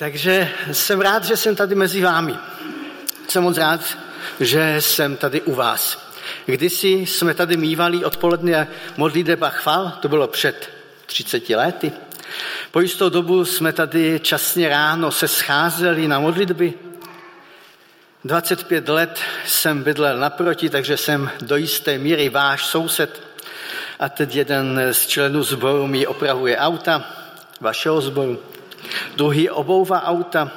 Takže jsem rád, že jsem tady mezi vámi. Jsem moc rád, že jsem tady u vás. Kdysi jsme tady mývali odpoledne modliteba chval, to bylo před 30 lety. Po jistou dobu jsme tady časně ráno se scházeli na modlitby. 25 let jsem bydlel naproti, takže jsem do jisté míry váš soused. A teď jeden z členů sboru mi opravuje auta, vašeho sboru. Druhý obouvá auta,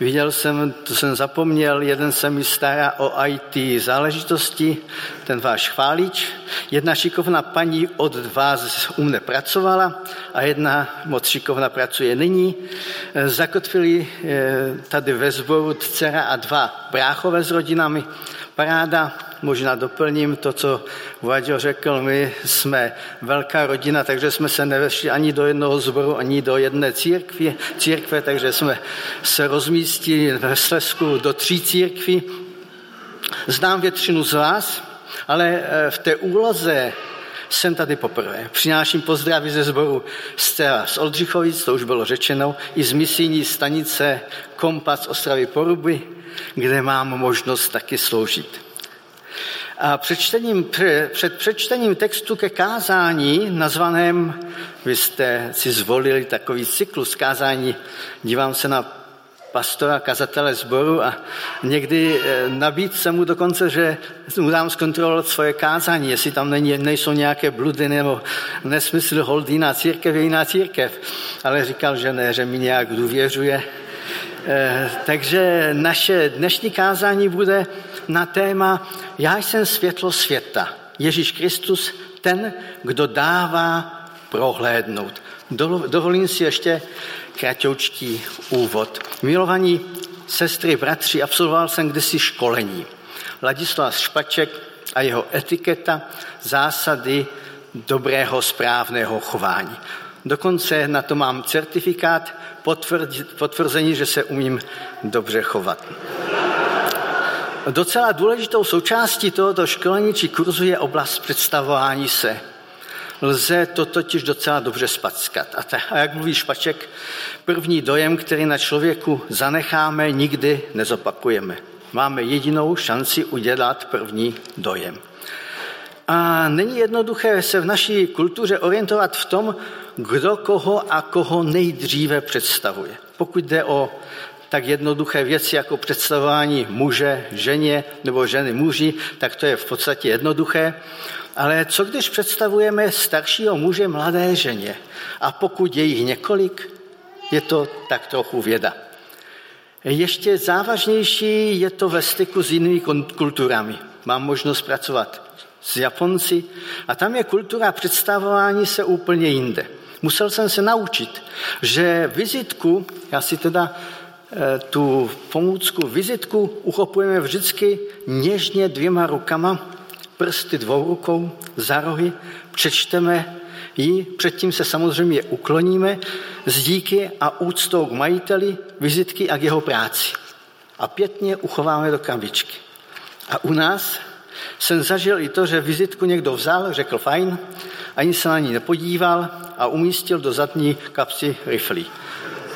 Viděl jsem, to jsem zapomněl, jeden se mi stará o IT záležitosti, ten váš chválič. Jedna šikovná paní od vás u mne pracovala a jedna moc šikovná pracuje nyní. Zakotvili eh, tady ve sboru dcera a dva bráchové s rodinami. Paráda, možná doplním to, co Vaďo řekl, my jsme velká rodina, takže jsme se nevešli ani do jednoho zboru, ani do jedné církve, církve takže jsme se rozmístili ve Slesku do tří církví. Znám většinu z vás, ale eh, v té úloze jsem tady poprvé. Přináším pozdravy ze sboru Stela z Oldřichovic, to už bylo řečeno, i z misijní stanice Kompas Ostravy Poruby, kde mám možnost taky sloužit. A přečtením, před přečtením textu ke kázání, nazvaném, vy jste si zvolili takový cyklus kázání, dívám se na pastora, kazatele sboru a někdy nabít se mu dokonce, že mu dám zkontrolovat svoje kázání, jestli tam není, nejsou nějaké bludy nebo nesmysl hold jiná církev je jiná církev. Ale říkal, že ne, že mi nějak důvěřuje. Eh, takže naše dnešní kázání bude na téma Já jsem světlo světa. Ježíš Kristus, ten, kdo dává prohlédnout. Dovolím si ještě kratoučký úvod. Milovaní sestry, bratři, absolvoval jsem kdysi školení. Ladislav Špaček a jeho etiketa, zásady dobrého správného chování. Dokonce na to mám certifikát, potvrzení, že se umím dobře chovat. Docela důležitou součástí tohoto školení či kurzu je oblast představování se. Lze to totiž docela dobře spackat. A, ta, a jak mluví Špaček, první dojem, který na člověku zanecháme, nikdy nezopakujeme. Máme jedinou šanci udělat první dojem. A není jednoduché se v naší kultuře orientovat v tom, kdo koho a koho nejdříve představuje. Pokud jde o tak jednoduché věci jako představování muže, ženě nebo ženy muži, tak to je v podstatě jednoduché. Ale co když představujeme staršího muže mladé ženě? A pokud je jich několik, je to tak trochu věda. Ještě závažnější je to ve styku s jinými kulturami. Mám možnost pracovat s Japonci a tam je kultura představování se úplně jinde. Musel jsem se naučit, že vizitku, já si teda Eh, tu pomůcku, vizitku uchopujeme vždycky něžně dvěma rukama, prsty dvou rukou, za rohy, přečteme ji, předtím se samozřejmě ukloníme s díky a úctou k majiteli vizitky a k jeho práci. A pětně uchováme do kambičky. A u nás jsem zažil i to, že vizitku někdo vzal, řekl fajn, ani se na ní nepodíval a umístil do zadní kapsy riflí.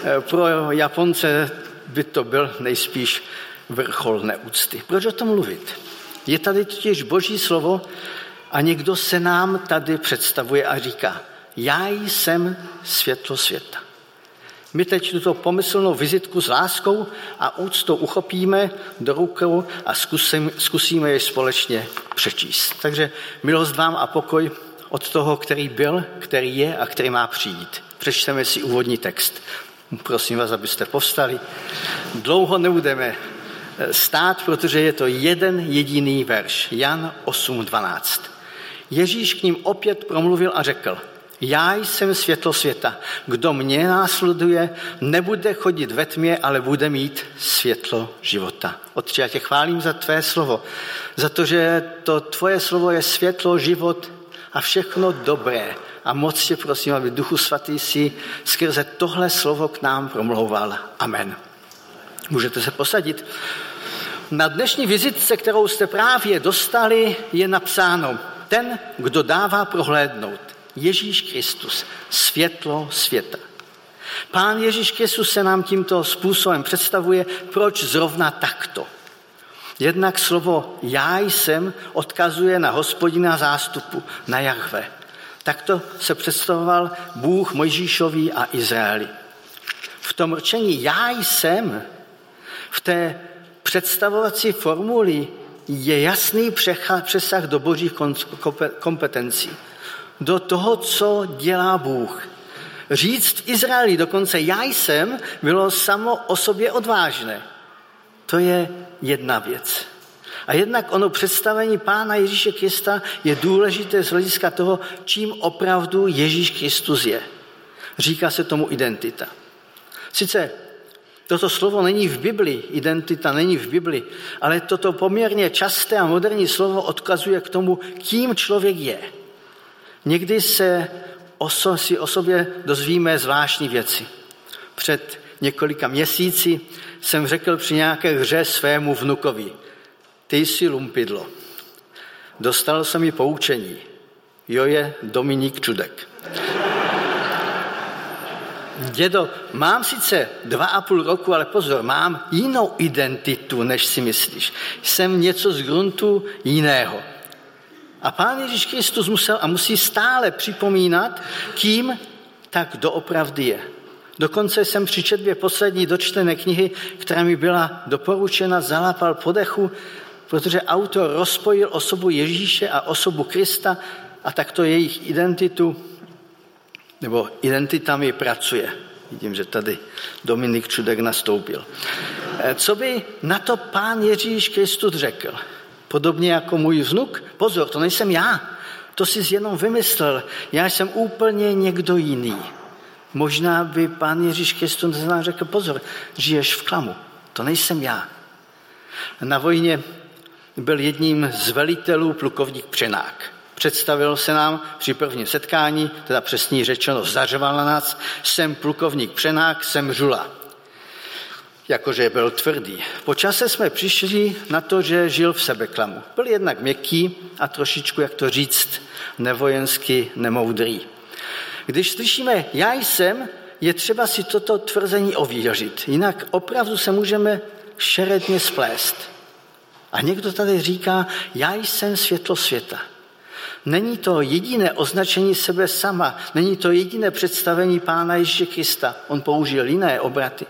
Eh, pro Japonce by to byl nejspíš vrchol neúcty. Proč o tom mluvit? Je tady totiž boží slovo a někdo se nám tady představuje a říká, já jsem světlo světa. My teď tuto pomyslnou vizitku s láskou a úctou uchopíme do rukou a zkusím, zkusíme ji společně přečíst. Takže milost vám a pokoj od toho, který byl, který je a který má přijít. Přečteme si úvodní text. Prosím vás, abyste povstali. Dlouho nebudeme stát, protože je to jeden jediný verš. Jan 8.12. Ježíš k ním opět promluvil a řekl, já jsem světlo světa. Kdo mě následuje, nebude chodit ve tmě, ale bude mít světlo života. Otče, já tě chválím za tvé slovo, za to, že to tvoje slovo je světlo, život a všechno dobré a moc tě prosím, aby Duchu Svatý si skrze tohle slovo k nám promlouval. Amen. Můžete se posadit. Na dnešní vizitce, kterou jste právě dostali, je napsáno ten, kdo dává prohlédnout. Ježíš Kristus, světlo světa. Pán Ježíš Kristus se nám tímto způsobem představuje, proč zrovna takto. Jednak slovo já jsem odkazuje na hospodina zástupu, na Jahve. Takto se představoval Bůh Mojžíšovi a Izraeli. V tom rčení já jsem, v té představovací formuli je jasný přesah do božích kompetencí, do toho, co dělá Bůh. Říct v Izraeli dokonce já jsem bylo samo o sobě odvážné. To je jedna věc. A jednak ono představení Pána Ježíše Krista je důležité z hlediska toho, čím opravdu Ježíš Kristus je. Říká se tomu identita. Sice toto slovo není v Bibli, identita není v Bibli, ale toto poměrně časté a moderní slovo odkazuje k tomu, kým člověk je. Někdy se oso, si o sobě dozvíme zvláštní věci. Před několika měsíci jsem řekl při nějaké hře svému vnukovi, ty jsi lumpidlo. Dostal jsem mi poučení. Jo je Dominik Čudek. Dědo, mám sice dva a půl roku, ale pozor, mám jinou identitu, než si myslíš. Jsem něco z gruntu jiného. A pán Ježíš Kristus musel a musí stále připomínat, kým tak doopravdy je. Dokonce jsem při četbě poslední dočtené knihy, která mi byla doporučena, zalapal podechu, protože autor rozpojil osobu Ježíše a osobu Krista a takto jejich identitu nebo identitami pracuje. Vidím, že tady Dominik Čudek nastoupil. Eh, co by na to pán Ježíš Kristus řekl? Podobně jako můj vnuk? Pozor, to nejsem já. To jsi jenom vymyslel. Já jsem úplně někdo jiný. Možná by pán Ježíš Kristus řekl, pozor, žiješ v klamu. To nejsem já. Na vojně byl jedním z velitelů plukovník Přenák. Představil se nám při prvním setkání, teda přesně řečeno, zařval na nás, jsem plukovník Přenák, jsem žula. Jakože byl tvrdý. Po čase jsme přišli na to, že žil v sebeklamu. Byl jednak měkký a trošičku, jak to říct, nevojensky nemoudrý. Když slyšíme já jsem, je třeba si toto tvrzení ověřit. Jinak opravdu se můžeme šeredně splést. A někdo tady říká, já jsem světlo světa. Není to jediné označení sebe sama, není to jediné představení Pána Ježíše Krista. On použil jiné obraty.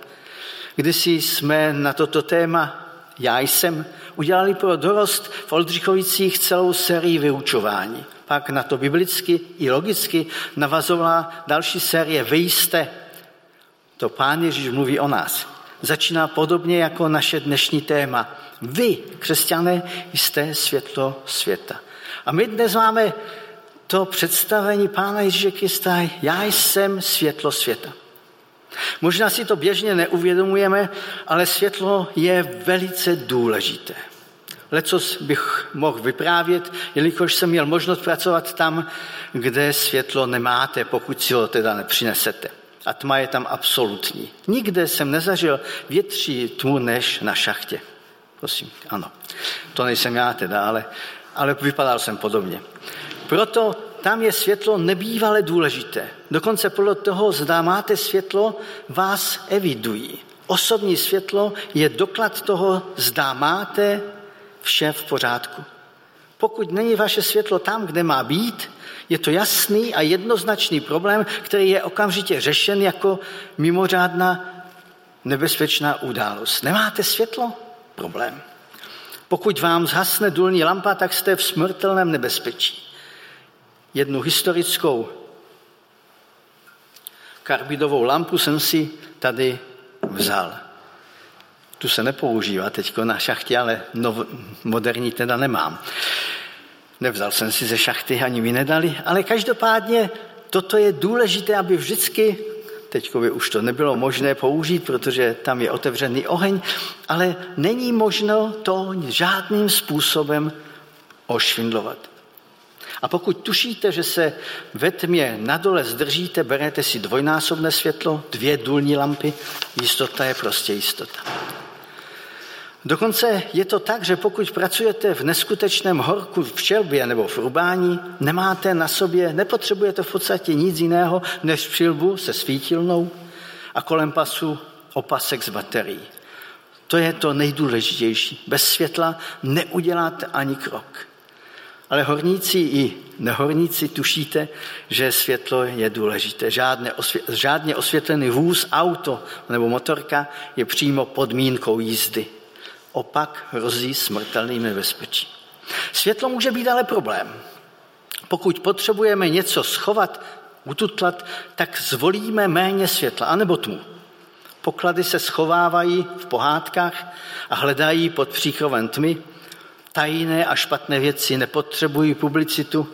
Kdysi jsme na toto téma Já jsem udělali pro dorost v Oldřichovicích celou sérii vyučování. Pak na to biblicky i logicky navazovala další série Vy jste. To Pán Ježíš mluví o nás. Začíná podobně jako naše dnešní téma. Vy, křesťané, jste světlo světa. A my dnes máme to představení Pána Ježíše Krista, já jsem světlo světa. Možná si to běžně neuvědomujeme, ale světlo je velice důležité. Lecos bych mohl vyprávět, jelikož jsem měl možnost pracovat tam, kde světlo nemáte, pokud si ho teda nepřinesete. A tma je tam absolutní. Nikde jsem nezažil větší tmu než na šachtě. Prosím, ano. To nejsem já teda, ale ale vypadal jsem podobně. Proto tam je světlo nebývale důležité. Dokonce podle toho, zda máte světlo, vás evidují. Osobní světlo je doklad toho, zda máte vše v pořádku. Pokud není vaše světlo tam, kde má být, je to jasný a jednoznačný problém, který je okamžitě řešen jako mimořádná nebezpečná událost. Nemáte světlo? Problém. Pokud vám zhasne důlní lampa, tak jste v smrtelném nebezpečí. Jednu historickou karbidovou lampu jsem si tady vzal. Tu se nepoužívá teď na šachtě, ale nov, moderní teda nemám. Nevzal jsem si ze šachty, ani mi nedali, ale každopádně toto je důležité, aby vždycky Teď už to nebylo možné použít, protože tam je otevřený oheň, ale není možno to žádným způsobem ošvindlovat. A pokud tušíte, že se ve tmě na dole zdržíte, berete si dvojnásobné světlo, dvě důlní lampy, jistota je prostě jistota. Dokonce je to tak, že pokud pracujete v neskutečném horku v čelbě nebo v rubání, nemáte na sobě, nepotřebujete v podstatě nic jiného než přilbu se svítilnou, a kolem pasu opasek z baterií. To je to nejdůležitější. Bez světla neuděláte ani krok. Ale horníci i nehorníci tušíte, že světlo je důležité. Žádné osvě- žádně osvětlený vůz, auto nebo motorka je přímo podmínkou jízdy. Opak hrozí smrtelným nebezpečí. Světlo může být ale problém. Pokud potřebujeme něco schovat, ututlat, tak zvolíme méně světla, anebo tmu. Poklady se schovávají v pohádkách a hledají pod příkrovem tmy. Tajné a špatné věci nepotřebují publicitu.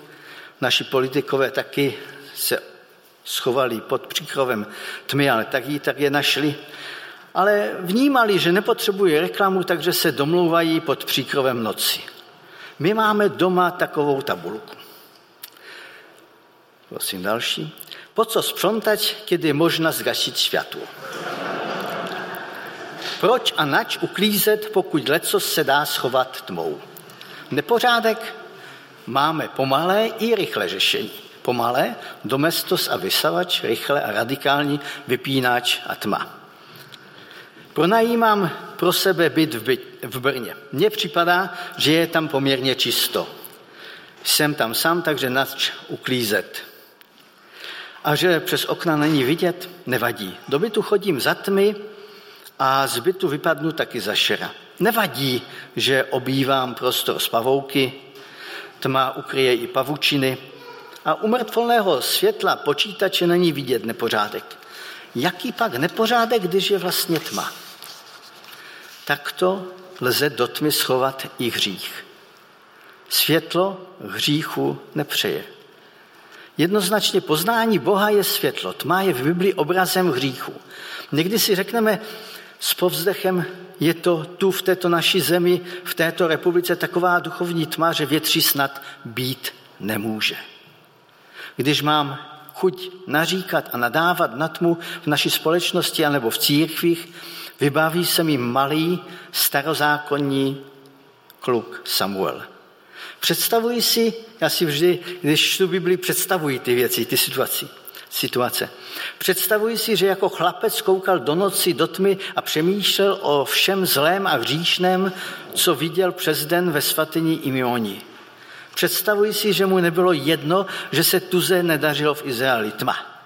Naši politikové taky se schovali pod příkrovem tmy, ale tak, jí, tak je našli. Ale vnímali, že nepotřebují reklamu, takže se domlouvají pod příkrovem noci. My máme doma takovou tabulku. Prosím další. Po co sprzątać, kiedy można zgasić światło? Proč a nač uklízet, pokud leco se dá schovat tmou? Nepořádek máme pomalé i rychlé řešení. Pomalé, domestos a vysavač, rychle a radikální vypínač a tma. Pronajímám pro sebe byt v, byt v Brně. Mně připadá, že je tam poměrně čisto. Jsem tam sám, takže nač uklízet. A že přes okna není vidět, nevadí. Do bytu chodím za tmy, a z bytu vypadnu taky za šera. Nevadí, že obývám prostor z pavouky, tma ukryje i pavučiny a u mrtvolného světla počítače není vidět nepořádek. Jaký pak nepořádek, když je vlastně tma? Takto lze do tmy schovat i hřích. Světlo hříchu nepřeje. Jednoznačně poznání Boha je světlo. Tma je v Biblii obrazem hříchu. Někdy si řekneme, s povzdechem je to tu v této naší zemi, v této republice taková duchovní tma, že větší snad být nemůže. Když mám chuť naříkat a nadávat na tmu v naší společnosti anebo v církvích, vybaví se mi malý starozákonní kluk Samuel. Představuji si, já si vždy, když čtu Bibli, představuji ty věci, ty situaci situace. Představuji si, že jako chlapec koukal do noci, do tmy a přemýšlel o všem zlém a hříšném, co viděl přes den ve svatyni Imioni. Představuji si, že mu nebylo jedno, že se tuze nedařilo v Izraeli. Tma.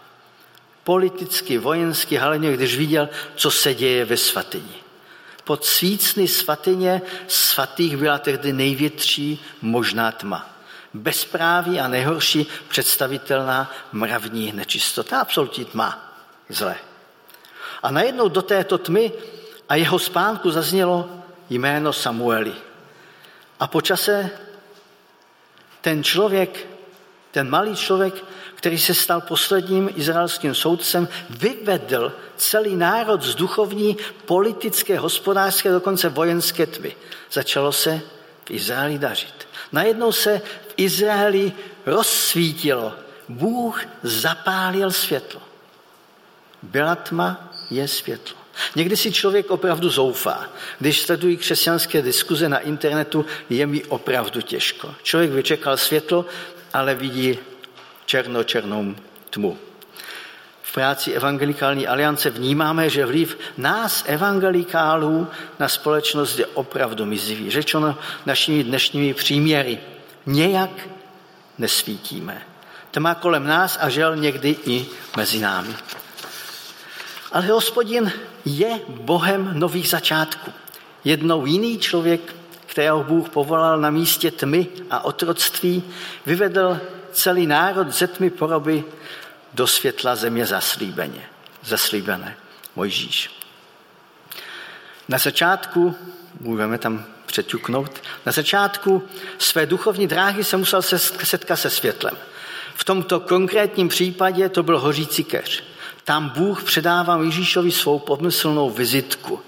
Politicky, vojensky, hlavně když viděl, co se děje ve svatyni. Pod svícny svatyně svatých byla tehdy největší možná tma bezpráví a nejhorší představitelná mravní nečistota, absolutní tma, zle. A najednou do této tmy a jeho spánku zaznělo jméno Samueli. A po čase ten člověk, ten malý člověk, který se stal posledním izraelským soudcem, vyvedl celý národ z duchovní, politické, hospodářské, dokonce vojenské tmy. Začalo se v Izraeli dařit. Najednou se v Izraeli rozsvítilo. Bůh zapálil světlo. Byla tma, je světlo. Někdy si člověk opravdu zoufá. Když sledují křesťanské diskuze na internetu, je mi opravdu těžko. Člověk vyčekal světlo, ale vidí černo-černou tmu. V práci Evangelikální aliance vnímáme, že vliv nás, evangelikálů, na společnost je opravdu mizivý. Řečeno našimi dnešními příměry nějak nesvítíme. Tma kolem nás a žel někdy i mezi námi. Ale hospodin je Bohem nových začátků. Jednou jiný člověk, kterého Bůh povolal na místě tmy a otroctví, vyvedl celý národ ze tmy poroby do světla země zaslíbeně, zaslíbené. Mojžíš. Na začátku, můžeme tam přeťuknout. Na začátku své duchovní dráhy se musel setkat se světlem. V tomto konkrétním případě to byl hořící keř. Tam Bůh předává Ježíšovi svou pomyslnou vizitku.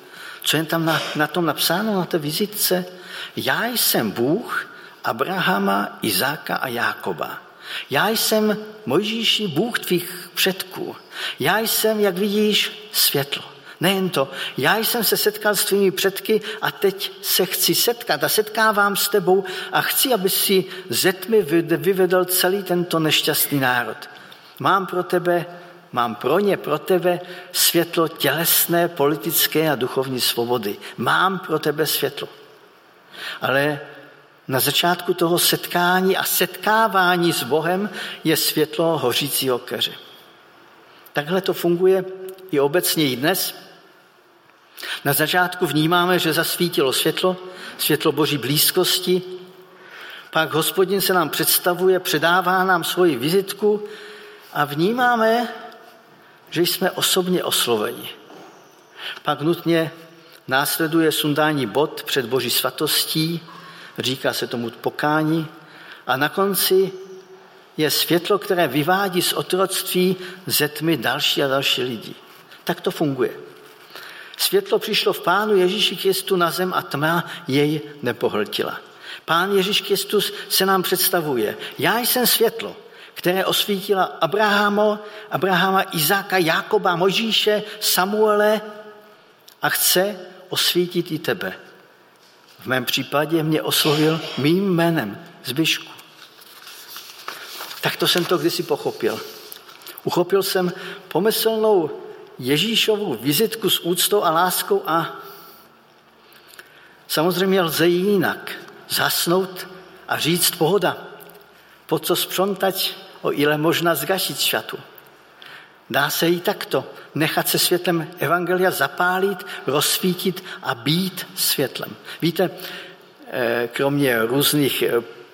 Co je tam na, na tom napsáno, na té vizitce? Já jsem Bůh Abrahama, Izáka a Jákoba. Já jsem Mojžíši, Bůh tvých předků. Já jsem, jak vidíš, světlo. Nejen to, já jsem se setkal s tvými předky a teď se chci setkat a setkávám s tebou a chci, aby si ze tmy vyvedl celý tento nešťastný národ. Mám pro tebe mám pro ně, pro tebe světlo tělesné, politické a duchovní svobody. Mám pro tebe světlo. Ale na začátku toho setkání a setkávání s Bohem je světlo hořícího keře. Takhle to funguje i obecně i dnes. Na začátku vnímáme, že zasvítilo světlo, světlo Boží blízkosti, pak hospodin se nám představuje, předává nám svoji vizitku a vnímáme, že jsme osobně osloveni. Pak nutně následuje sundání bod před Boží svatostí, říká se tomu pokání, a na konci je světlo, které vyvádí z otroctví ze tmy další a další lidi. Tak to funguje. Světlo přišlo v Pánu Ježíši Kristu na zem a tma jej nepohltila. Pán Ježíš Kristus se nám představuje. Já jsem světlo, které osvítila Abrahamo, Abrahama, Izáka, Jákoba, Možíše, Samuele a chce osvítit i tebe. V mém případě mě oslovil mým jménem, Zbyšku. Tak to jsem to kdysi pochopil. Uchopil jsem pomyslnou Ježíšovu vizitku s úctou a láskou a samozřejmě lze jinak zasnout a říct pohoda, po co spřontať, o ile možná zgasit světu. Dá se i takto nechat se světlem Evangelia zapálit, rozsvítit a být světlem. Víte, eh, kromě různých eh,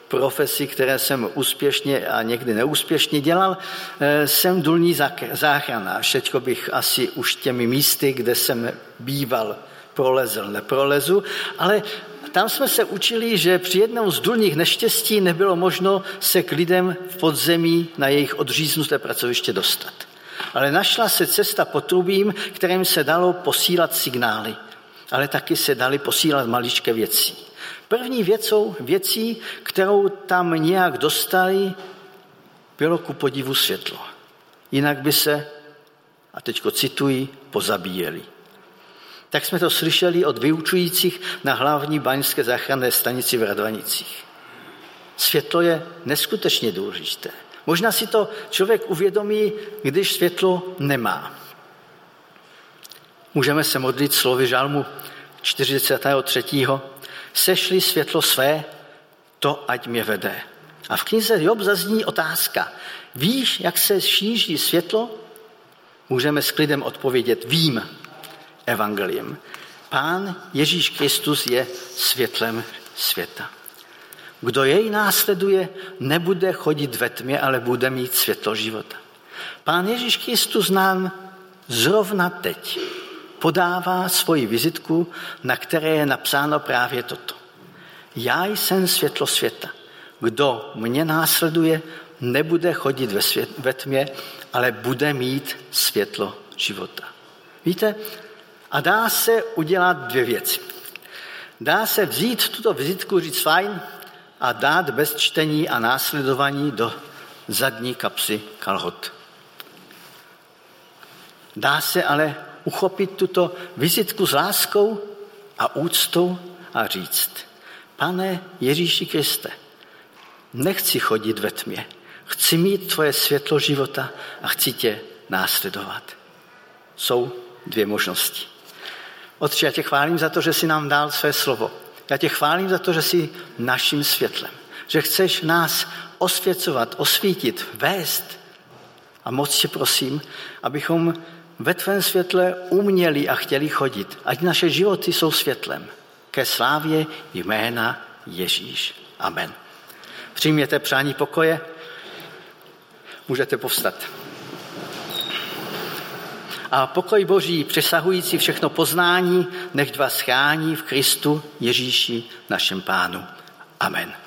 profesí, které jsem úspěšně a někdy neúspěšně dělal, eh, jsem důlní záchranář. Teďko bych asi už těmi místy, kde jsem býval, prolezl, neprolezu, ale tam jsme se učili, že při jednom z důlních neštěstí nebylo možno se k lidem v podzemí na jejich odříznuté pracoviště dostat. Ale našla se cesta potrubím, kterým se dalo posílat signály, ale taky se dali posílat maličké věci. První věcou, věcí, kterou tam nějak dostali, bylo ku podivu světlo. Jinak by se, a teď cituji, pozabíjeli. Tak jsme to slyšeli od vyučujících na hlavní baňské záchranné stanici v Radvanicích. Světlo je neskutečně důležité. Možná si to člověk uvědomí, když světlo nemá. Můžeme se modlit slovy žalmu 43. Sešli světlo své, to ať mě vede. A v knize Job zazní otázka. Víš, jak se šíří světlo? Můžeme s klidem odpovědět, vím, evangeliem. Pán Ježíš Kristus je světlem světa. Kdo jej následuje, nebude chodit ve tmě, ale bude mít světlo života. Pán Ježíš Kristus nám zrovna teď podává svoji vizitku, na které je napsáno právě toto. Já jsem světlo světa. Kdo mě následuje, nebude chodit ve, svět, ve tmě, ale bude mít světlo života. Víte, a dá se udělat dvě věci. Dá se vzít tuto vizitku, říct fajn, a dát bez čtení a následování do zadní kapsy kalhot. Dá se ale uchopit tuto vizitku s láskou a úctou a říct, pane Ježíši Kriste, nechci chodit ve tmě, chci mít tvoje světlo života a chci tě následovat. Jsou dvě možnosti. Otče, já tě chválím za to, že jsi nám dal své slovo. Já tě chválím za to, že jsi naším světlem. Že chceš nás osvěcovat, osvítit, vést. A moc tě prosím, abychom ve tvém světle uměli a chtěli chodit. Ať naše životy jsou světlem. Ke slávě jména Ježíš. Amen. Přijměte přání pokoje. Můžete povstat. A pokoj Boží, přesahující všechno poznání, nech vás chrání v Kristu Ježíši, našem Pánu. Amen.